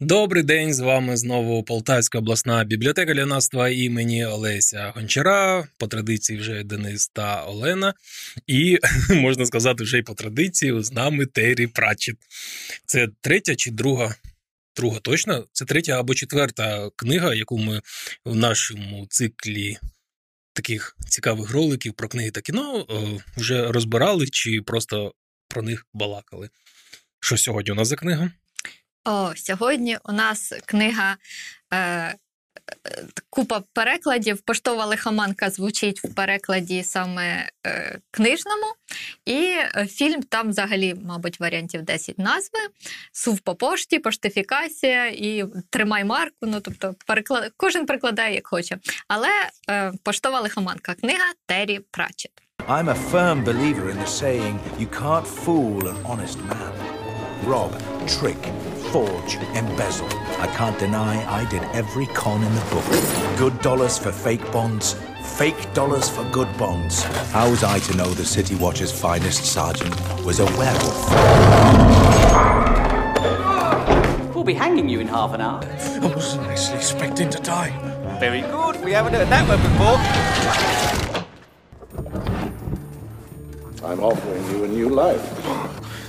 Добрий день, з вами знову Полтавська обласна бібліотека лянацтва імені Олеся Гончара. По традиції вже Денис та Олена. І можна сказати, вже й по традиції з нами Террі Пратчет. Це третя чи друга? Друга точно? Це третя або четверта книга, яку ми в нашому циклі таких цікавих роликів про книги та кіно е, вже розбирали чи просто про них балакали. Що сьогодні у нас за книга? О, сьогодні у нас книга е, купа перекладів. Поштова лихоманка звучить в перекладі саме е, книжному, і е, фільм там взагалі, мабуть, варіантів 10 назви. Сув по пошті, поштифікація і тримай марку. Ну тобто, переклад... кожен перекладає як хоче. Але е, поштова лихоманка книга Террі Пратчет. I'm a firm believer in the saying, you can't fool an honest man. Rob, trick, forge, embezzle. I can't deny I did every con in the book. Good dollars for fake bonds, fake dollars for good bonds. How was I to know the City Watch's finest sergeant was a werewolf? We'll be hanging you in half an hour. I wasn't actually expecting to die. Very good. We haven't heard that one before. I'm offering you a new life.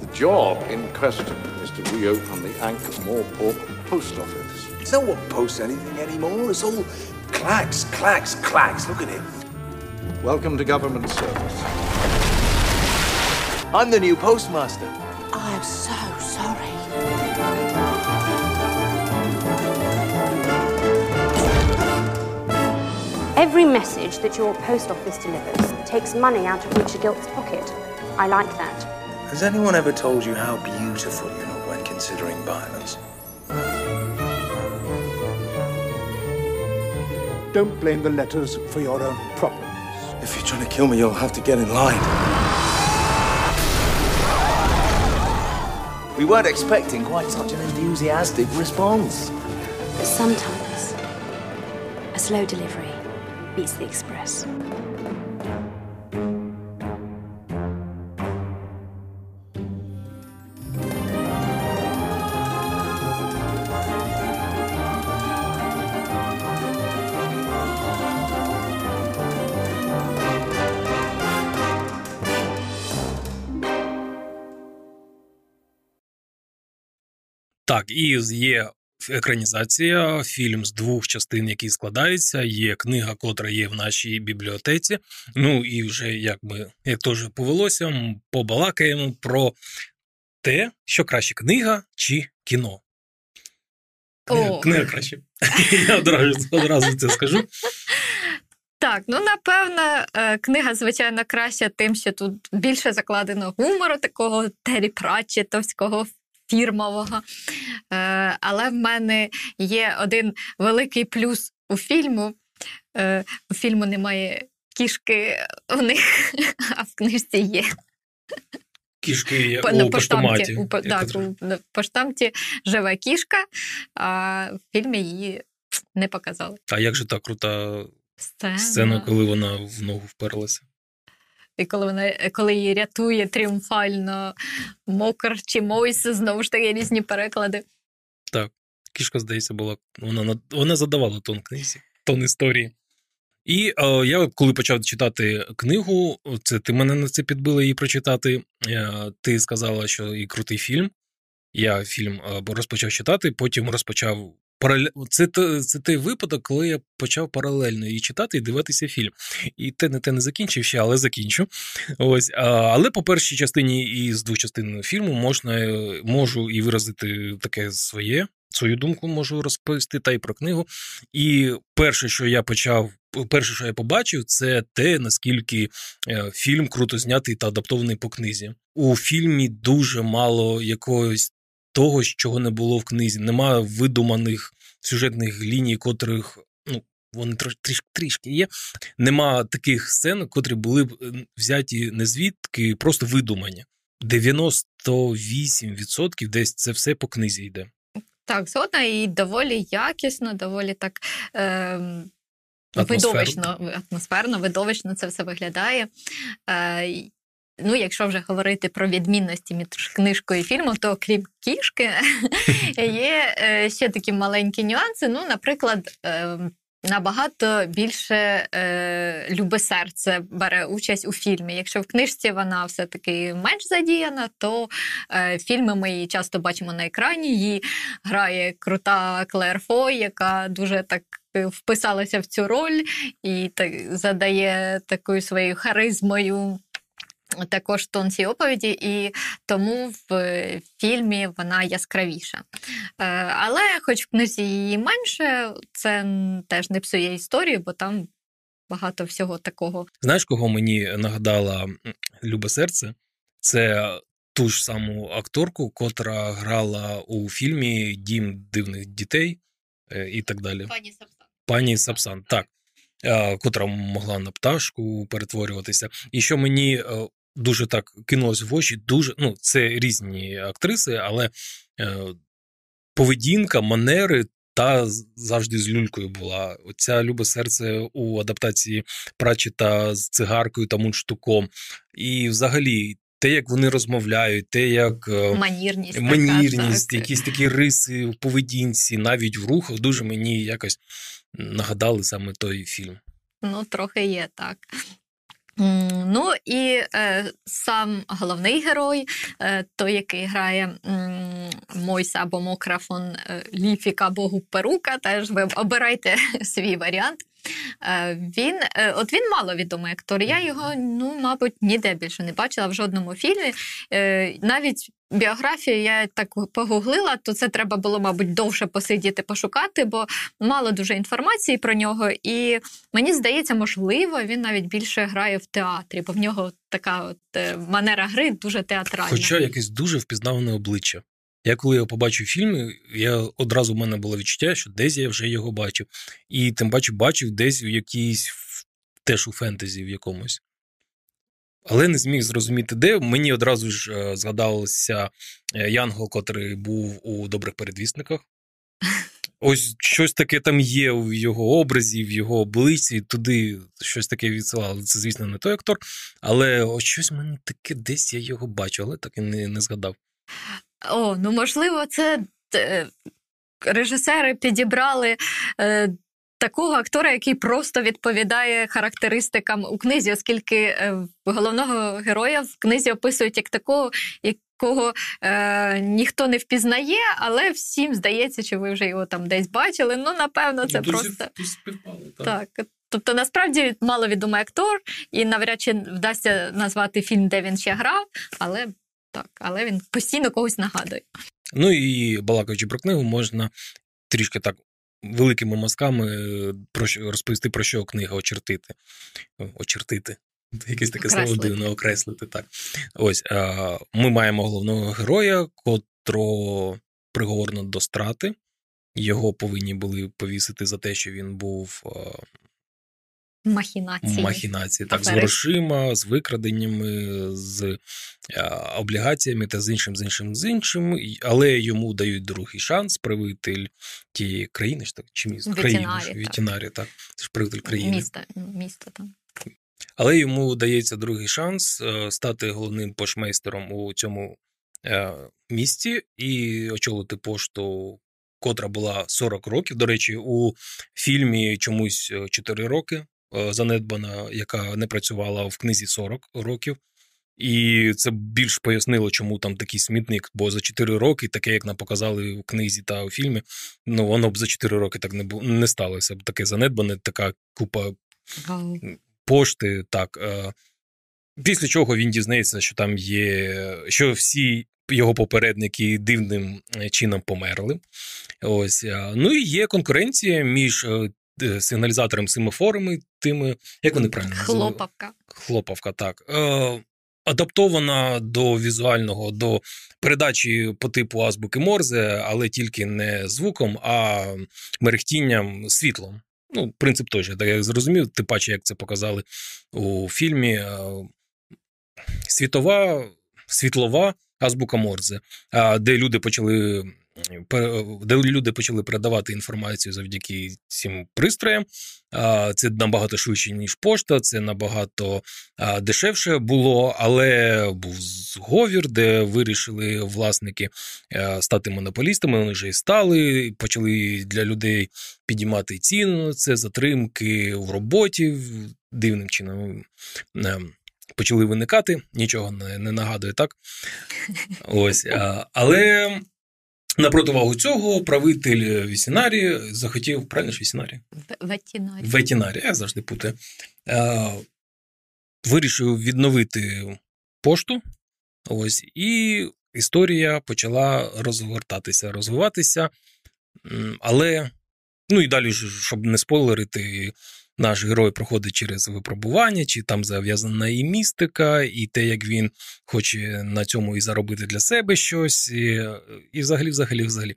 The job in question is to reopen the Ankh-Morpork post office. It's no one posts anything anymore. It's all clacks, clacks, clacks. Look at it. Welcome to government service. I'm the new postmaster. I'm so sorry. Every message that your post office delivers takes money out of Richard Gilt's pocket. I like that. Has anyone ever told you how beautiful you look when considering violence? Don't blame the letters for your own problems. If you're trying to kill me, you'll have to get in line. We weren't expecting quite such an enthusiastic response. But sometimes, a slow delivery beats the express. Так, і є екранізація, фільм з двох частин, який складається. Є книга, котра є в нашій бібліотеці. Ну і вже як ми як теж повелося, побалакаємо про те, що краще книга чи кіно. Книга, О. книга краще. Я одразу, одразу це скажу. Так, ну напевно, е, книга, звичайно, краща тим, що тут більше закладено гумору, такого Террі Пратчетовського, фірмового. Е, Але в мене є один великий плюс у фільму. Е, У фільму немає кішки у них, а в книжці є. Кішки на у поштоматі. у, так, у на поштамті живе кішка, а в фільмі її не показали. А як же та крута Сцена. сцена, коли вона в ногу вперлася? І коли вона коли її рятує тріумфально Мокр чи Мойс, знову ж таки різні переклади. Так, Кішка, здається, була. Вона, вона задавала тон книзі, тон історії. І е, я, коли почав читати книгу, це ти мене на це підбила її прочитати. Е, ти сказала, що і крутий фільм. Я фільм е, розпочав читати, потім розпочав паралель... Це, це той випадок, коли я почав паралельно її читати і дивитися фільм. І те не те не закінчив ще, але закінчу. Ось, але по першій частині із двох частин фільму можна е, можу і виразити таке своє. Свою думку можу розповісти та й про книгу. І перше, що я почав, перше, що я побачив, це те, наскільки е, фільм круто знятий та адаптований по книзі. У фільмі дуже мало якогось того, чого не було в книзі. Немає видуманих сюжетних ліній, котрих ну, вони трішки, трішки є. Нема таких сцен, котрі були б е, взяті не звідки, просто видумані. 98% десь це все по книзі йде. Так, згодна і доволі якісно, доволі так е, Атмосферно. видовищно, атмосферно, видовищно це все виглядає. Е, Ну, якщо вже говорити про відмінності між книжкою і фільмом, то крім кішки, є е, ще такі маленькі нюанси. Ну, наприклад, е, набагато більше е, любе серце бере участь у фільмі. Якщо в книжці вона все-таки менш задіяна, то фільми ми її часто бачимо на екрані. Її грає крута Клер Фой, яка дуже так. Вписалася в цю роль і так задає такою своєю харизмою також тон цієї оповіді, і тому в е, фільмі вона яскравіша. Е, Але, хоч в книзі її менше, це теж не псує історію, бо там багато всього такого. Знаєш, кого мені нагадала Любе серце? Це ту ж саму акторку, котра грала у фільмі Дім дивних дітей е, і так далі. Пані Сапсан. Пані Сапсан, так. Котра могла на пташку перетворюватися. І що мені дуже так кинулось в очі, дуже ну, це різні актриси, але е, поведінка, манери. Та завжди з люлькою була. Оця любе серце у адаптації Прачета з цигаркою та мундштуком. І взагалі, те, як вони розмовляють, те, як е, Манірність. манірність, так. якісь такі риси в поведінці, навіть в рухах, дуже мені якось нагадали саме той фільм. Ну, трохи є так. Ну і е, сам головний герой, е, той, який грає м, Мойса або Мокрафон, е, Ліфік або Гуперука, теж ви обирайте свій варіант. Е, він, е, от він мало відомий актор. Я його, ну, мабуть, ніде більше не бачила в жодному фільмі. Е, навіть біографію я так погуглила, то це треба було, мабуть, довше посидіти, пошукати, бо мало дуже інформації про нього. І мені здається, можливо, він навіть більше грає в театрі, бо в нього така от манера гри дуже театральна. Хоча якесь дуже впізнаване обличчя. Я коли його побачив в фільмі, я одразу в мене було відчуття, що десь я вже його бачив. І тим паче бачив десь в якійсь теж у фентезі в якомусь. Але не зміг зрозуміти, де. Мені одразу ж е, згадався е, Янгол, котрий був у добрих передвісниках. Ось щось таке там є в його образі, в його обличчі, туди щось таке відсилало. Це, звісно, не той актор, але ось щось мені таке десь я його бачу, але так і не, не згадав. О, ну можливо, це е, режисери підібрали. Е, Такого актора, який просто відповідає характеристикам у книзі, оскільки е, головного героя в книзі описують як такого, якого е, ніхто не впізнає, але всім здається, що ви вже його там десь бачили. Ну, напевно, це просто так. Тобто, насправді маловідомий актор, і навряд чи вдасться назвати фільм, де він ще грав, але так, але він постійно когось нагадує. Ну і балакаючи про книгу, можна трішки так великими мазками е, розповісти, про що книга очертити. Очертити. Якесь таке слово дивне окреслити. Так. Ось ми маємо головного героя, котрого приговорено до страти. Його повинні були повісити за те, що він був Махінації. махінації, так, з грошима, з викраденнями, з е, облігаціями та з іншим, з іншим, з іншим. Але йому дають другий шанс, правитель тієї країни так, чи міста? Ж, так. так. Це ж правитель країни. Місто, місто там. Але йому дається другий шанс е, стати головним пошмейстером у цьому е, місті і очолити пошту, котра була 40 років. До речі, у фільмі чомусь е, 4 роки занедбана, яка не працювала в книзі 40 років. І це більш пояснило, чому там такий смітник, бо за 4 роки, таке, як нам показали в книзі та у фільмі, ну воно б за 4 роки так не бу- не сталося б таке занедбане, така купа пошти. Так. е, Після чого він дізнається, що там є, що всі його попередники дивним е, чином померли. Ось. е, Ну і є конкуренція між е, е, семафорами, тими, як вони правильно? Хлопавка. Хлопавка, так. Е, адаптована до візуального, до передачі по типу азбуки Морзе, але тільки не звуком, а мерехтінням світлом. Ну, принцип той же, так як зрозумів, тим паче, як це показали у фільмі. е, Світова, світлова азбука Морзе, де люди почали де люди почали передавати інформацію завдяки цим пристроям. Це набагато швидше, ніж пошта, це набагато дешевше було, але був зговір, де вирішили власники е, стати монополістами. Вони вже і стали, почали для людей підіймати ціну. Це затримки в роботі дивним чином. е, Почали виникати, нічого не, не нагадує, так? Ось. а, Але на противагу цього правитель Вісінарі захотів, правильно ж Вісінарі? Ветінарі. Ветінарі, я завжди путаю. Вирішив відновити пошту. Ось, і історія почала розгортатися, розвиватися. Але, ну і далі, щоб не спойлерити, наш герой проходить через випробування, чи там зав'язана і містика, і те, як він хоче на цьому і заробити для себе щось, і, і взагалі, взагалі, взагалі.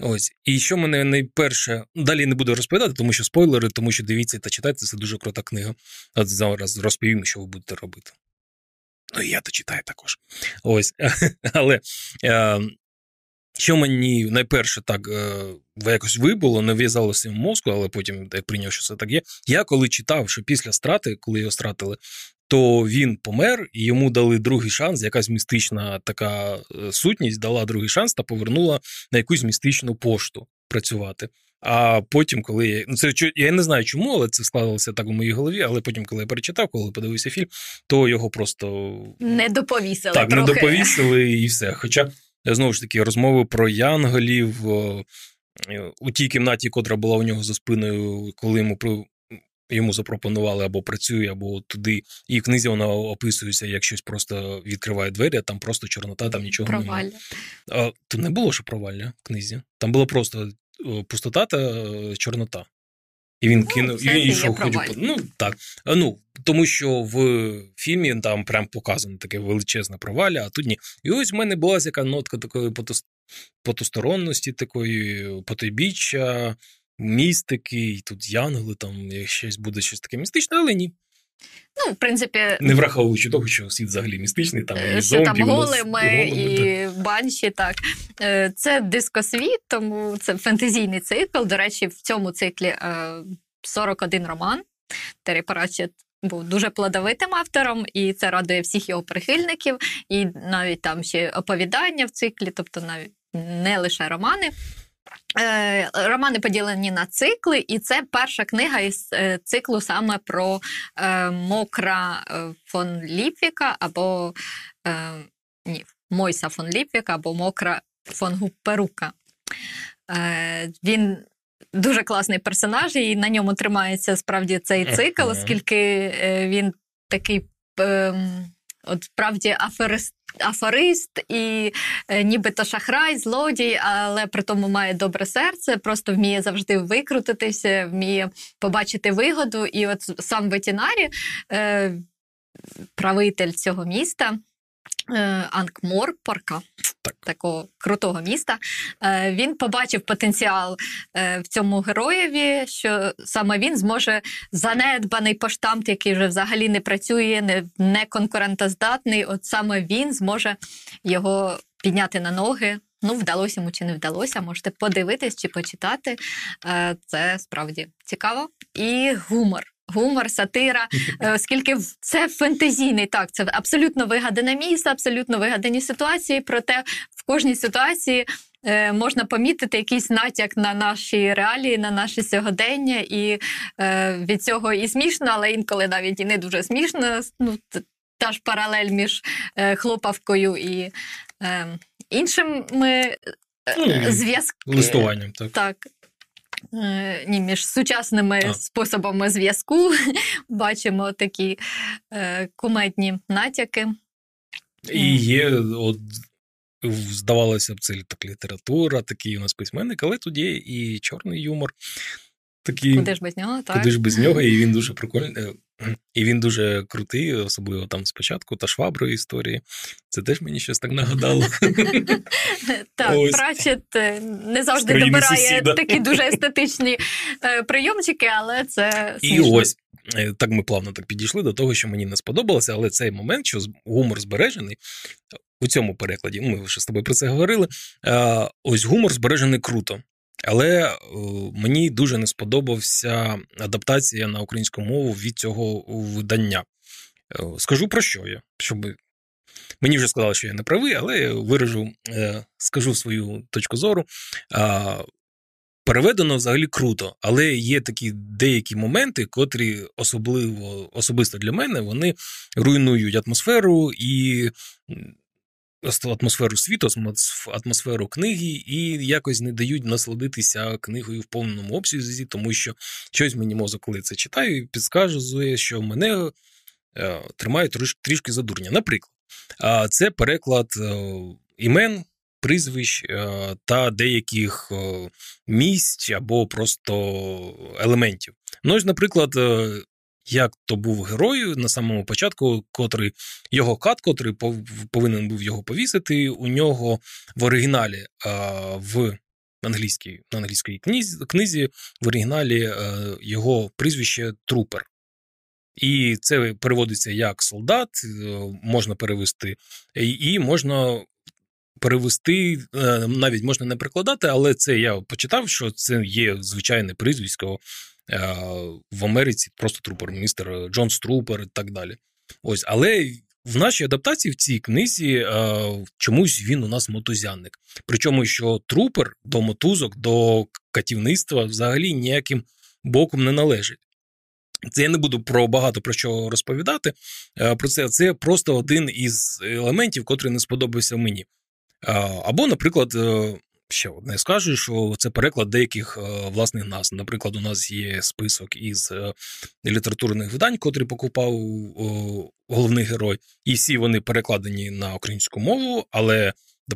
Ось. І що мене найперше, далі не буду розповідати, тому що спойлери, тому що дивіться та читайте, це дуже крута книга. От зараз розповім, що ви будете робити. Ну, і я то читаю також. Ось. Але е, що мені найперше так е, якось вибуло, не в'язалося в мозку, але потім як прийняв, що це так є. Я коли читав, що після страти, коли його стратили, то він помер, і йому дали другий шанс, якась містична така е, сутність дала другий шанс та повернула на якусь містичну пошту працювати. А потім, коли я ну це я не знаю чому, але це складалося так у моїй голові. Але потім, коли я перечитав, коли подивився фільм, то його просто Не доповісили так, трохи. не доповісили і все. Хоча, знову ж таки, розмови про янголів у тій кімнаті, котра була у нього за спиною, коли йому йому запропонували або працює, або туди. І в книзі вона описується, як щось просто відкриває двері, а там просто чорнота, там нічого немає. А, то не було що провалля в книзі. Там було просто пустота та е, чорнота. І він Ну, кинув, і він йшов ходив. Ну так. А, Ну тому що в фільмі там прям показано таке величезне провалля, а тут ні. І ось в мене була яка нотка такої потусторонності, такої потойбіччя, містики, і тут янголи, там щось буде щось таке містичне, але ні. Ну, в принципі, Не враховуючи того, що світ взагалі містичний, там Е, і що там зомбі, нас- голими і банші. Так Е, це дискосвіт, тому це фентезійний цикл. До речі, в цьому циклі е, 41 роман. Террі Пратчетт був дуже плодовитим автором, і це радує всіх його прихильників. І навіть там ще оповідання в циклі, тобто навіть не лише романи. Е, Романи поділені на цикли, і це перша книга із е, циклу саме про е, Мокра фон Ліпвіка або ні, Мойса фон Ліпвіка або Мокра фон Гуперука. Він дуже класний персонаж, і на ньому тримається справді цей цикл, оскільки е, він такий. ем, От справді аферист, афорист і е, нібито шахрай, злодій, але при тому має добре серце, просто вміє завжди викрутитися, вміє побачити вигоду. І от сам ветінарі, е, правитель цього міста. е, Анкморпорка, Так. такого крутого міста, е, він побачив потенціал е, в цьому героєві, що саме він зможе занедбаний поштамт, який вже взагалі не працює, не, не конкурентоздатний. От саме він зможе його підняти на ноги. Ну, вдалося йому чи не вдалося, можете подивитись чи почитати. Е, Це справді цікаво. І гумор. Гумор, сатира, е, оскільки це фентезійний, так, це абсолютно вигадане місце, абсолютно вигадані ситуації, проте в кожній ситуації е, можна помітити якийсь натяк на наші реалії, на наше сьогодення, і е, від цього і смішно, але інколи навіть і не дуже смішно. Ну, та ж паралель між е, хлопавкою і е, іншими е, Ну, зв'язками. Листуванням, так. Так. Е, Ні, між сучасними А. способами зв'язку бачимо такі е, кумедні натяки. І є, от, здавалося б, це так література, такий у нас письменник, але тут є і чорний юмор. Такий, Куди ж без нього, так? Куди ж без нього, і він дуже прикольний. е, І він дуже крутий, особливо там спочатку, та шваброю історії. Це теж мені щось так нагадало. Так, Ось. Пратчет е, не завжди добирає такі дуже естетичні е, прийомчики, але це І ось так ми плавно так підійшли до того, що мені не сподобалося, але цей момент, що гумор збережений у цьому перекладі, ми вже з тобою про це говорили. Ось гумор збережений круто. Але е, мені дуже не сподобався адаптація на українську мову від цього видання. Е, Скажу про що я, щоб мені вже сказали, що я не правий, але я виражу, е, скажу свою точку зору. Переведено взагалі круто, але є такі деякі моменти, котрі особливо особисто для мене вони руйнують атмосферу і атмосферу світу, атмосферу книги, і якось не дають насладитися книгою в повному обсязі, тому що щось мені мозок, коли це читаю, підказує, що мене е, тримає трош- трішки за дурня. Наприклад, це переклад е, імен, прізвищ е, та деяких місць або просто елементів. Ну, ось, наприклад, як то був герой на самому початку, котрий його кат, котрий пов- повинен був його повісити, у нього в оригіналі в англійській, на англійській книзі, в оригіналі е, його прізвище Трупер. І це переводиться як солдат, е, можна перевести, і- можна перевести, е, навіть можна не прикладати, але це я почитав, що це є звичайне прізвисько в Америці, просто трупер, містер Джон Струпер і так далі. Ось, але в нашій адаптації в цій книзі е, чомусь він у нас мотузянник. Причому, що трупер до мотузок, до катівництва взагалі ніяким боком не належить. Це я не буду про багато про що розповідати. е, Про це це просто один із елементів, котрий не сподобався мені. Або, наприклад, е, ще одне скажу, що це переклад деяких е, власних назв. Наприклад, у нас є список із е, літературних видань, котрі покупав головний герой, і всі вони перекладені на українську мову, але,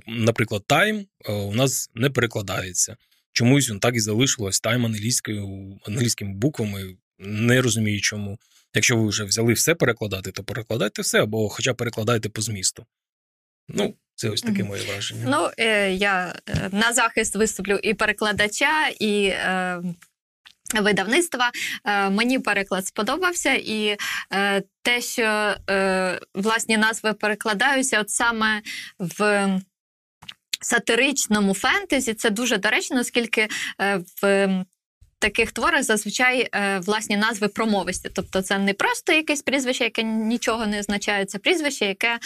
наприклад, Тайм е, у нас не перекладається. Чомусь він так і залишилось тайм англійською, англійськими буквами. Не розумію, чому. Якщо ви вже взяли все перекладати, то перекладайте все, або хоча перекладайте по змісту. Ну, це ось таке моє враження. Ну, е, я е, на захист виступлю і перекладача, і е, видавництва. Мені переклад сподобався, і те, що власні назви перекладаються, от саме в. Сатиричному фентезі це дуже доречно, оскільки в таких творах зазвичай власні назви промовисті. Тобто це не просто якесь прізвище, яке нічого не означає, це прізвище, яке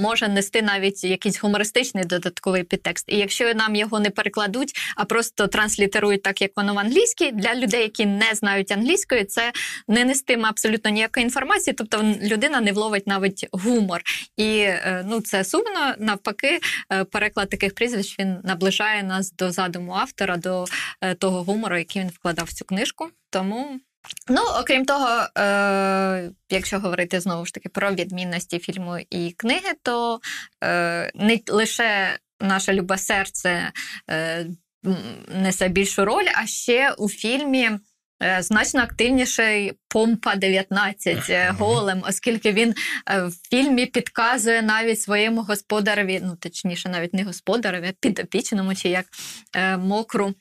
може нести навіть якийсь гумористичний додатковий підтекст. І якщо нам його не перекладуть, а просто транслітерують так, як воно в англійській, для людей, які не знають англійської, це не нестиме абсолютно ніякої інформації, тобто людина не вловить навіть гумор. І е, ну, це сумно. Навпаки, е, переклад таких прізвищ він наближає нас до задуму автора, до е, того гумору, який він вкладав в цю книжку. Тому. Ну, окрім того, е, якщо говорити знову ж таки про відмінності фільму і книги, то е, не лише наше любе серце е, несе більшу роль, а ще у фільмі. е, Значно активніший Помпа 19 е, голем, оскільки він е, в фільмі підказує навіть своєму господареві, ну точніше, навіть не господареві, а підопічному чи як мокру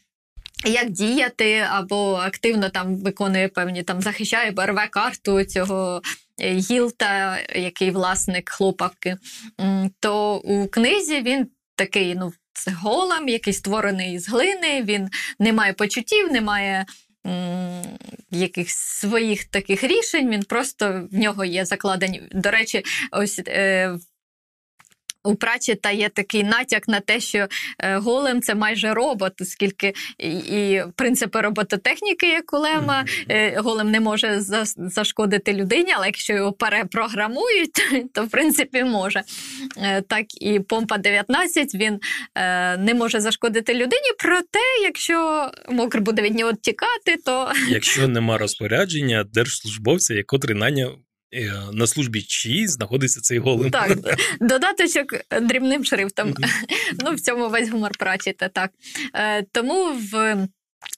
як діяти, або активно там виконує певні там захищає, рве карту цього е, гілта, який власник хлопавки. То у книзі він такий, ну, це голем, який створений з глини, він не має почуттів, не має. Якихось своїх таких рішень, він просто в нього є закладені. До речі, ось е, у Пратчета є такий натяк на те, що е, голем це майже робот, оскільки і, принципи робототехніки, як у Лема, е, голем не може за- зашкодити людині, але якщо його перепрограмують, то в принципі може. Е, Так і помпа 19 він не може зашкодити людині. Проте, якщо мокр буде від нього тікати, то Якщо нема розпорядження держслужбовця, котрий наняв е, на службі чиї знаходиться цей голем. Так, додаточок дрібним шрифтом. Ну, в цьому весь гумор Пратчета, так. Е, Тому в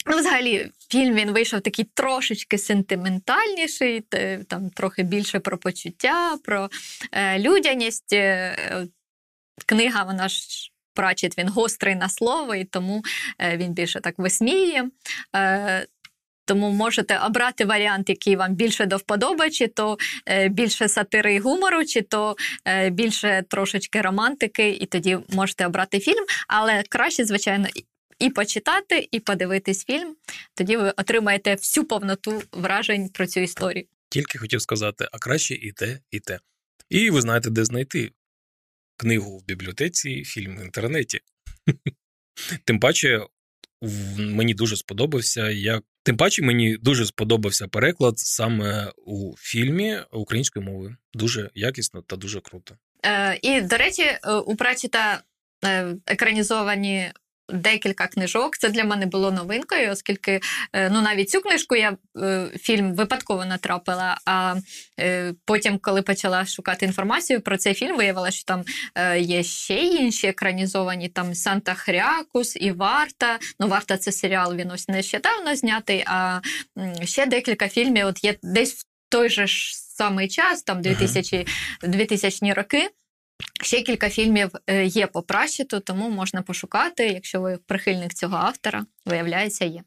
Ну, взагалі, фільм він вийшов такий трошечки сентиментальніший, там трохи більше про почуття, про е, людяність. Е, книга, вона ж прачет, він гострий на слово, і тому е, він більше так висміює. Е, тому можете обрати варіант, який вам більше до вподоби, чи то е, більше сатири і гумору, чи то е, більше трошечки романтики, і тоді можете обрати фільм. Але краще, звичайно, і- почитати, і подивитись фільм. Тоді ви отримаєте всю повноту вражень про цю історію. Тільки хотів сказати, а краще і те, і те. І ви знаєте, де знайти книгу в бібліотеці, фільм в інтернеті. Тим паче, мені дуже сподобався. Як... Тим паче, мені дуже сподобався переклад саме у фільмі українською мовою. Дуже якісно та дуже круто. Е, і, до речі, е, у праці е, екранізовані декілька книжок. Це для мене було новинкою, оскільки е, ну, навіть цю книжку я е, фільм випадково натрапила. А е, потім, коли почала шукати інформацію про цей фільм, виявила, що там є ще інші екранізовані там Санта Хрякус і Варта. Ну, Варта це серіал, він ось нещодавно знятий, а ще декілька фільмів от є десь в той же ж самий час, там 2000, 2000 роки. Ще кілька фільмів е, є по пращиту, тому можна пошукати, якщо ви прихильник цього автора, виявляється, є.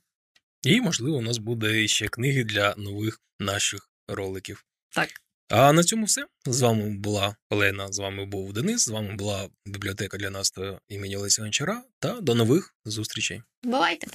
І, можливо, у нас буде ще книги для нових наших роликів. Так. А на цьому все. З вами була Олена, з вами був Денис, з вами була бібліотека для настрою імені Олеся Гончара. Та до нових зустрічей. Бувайте!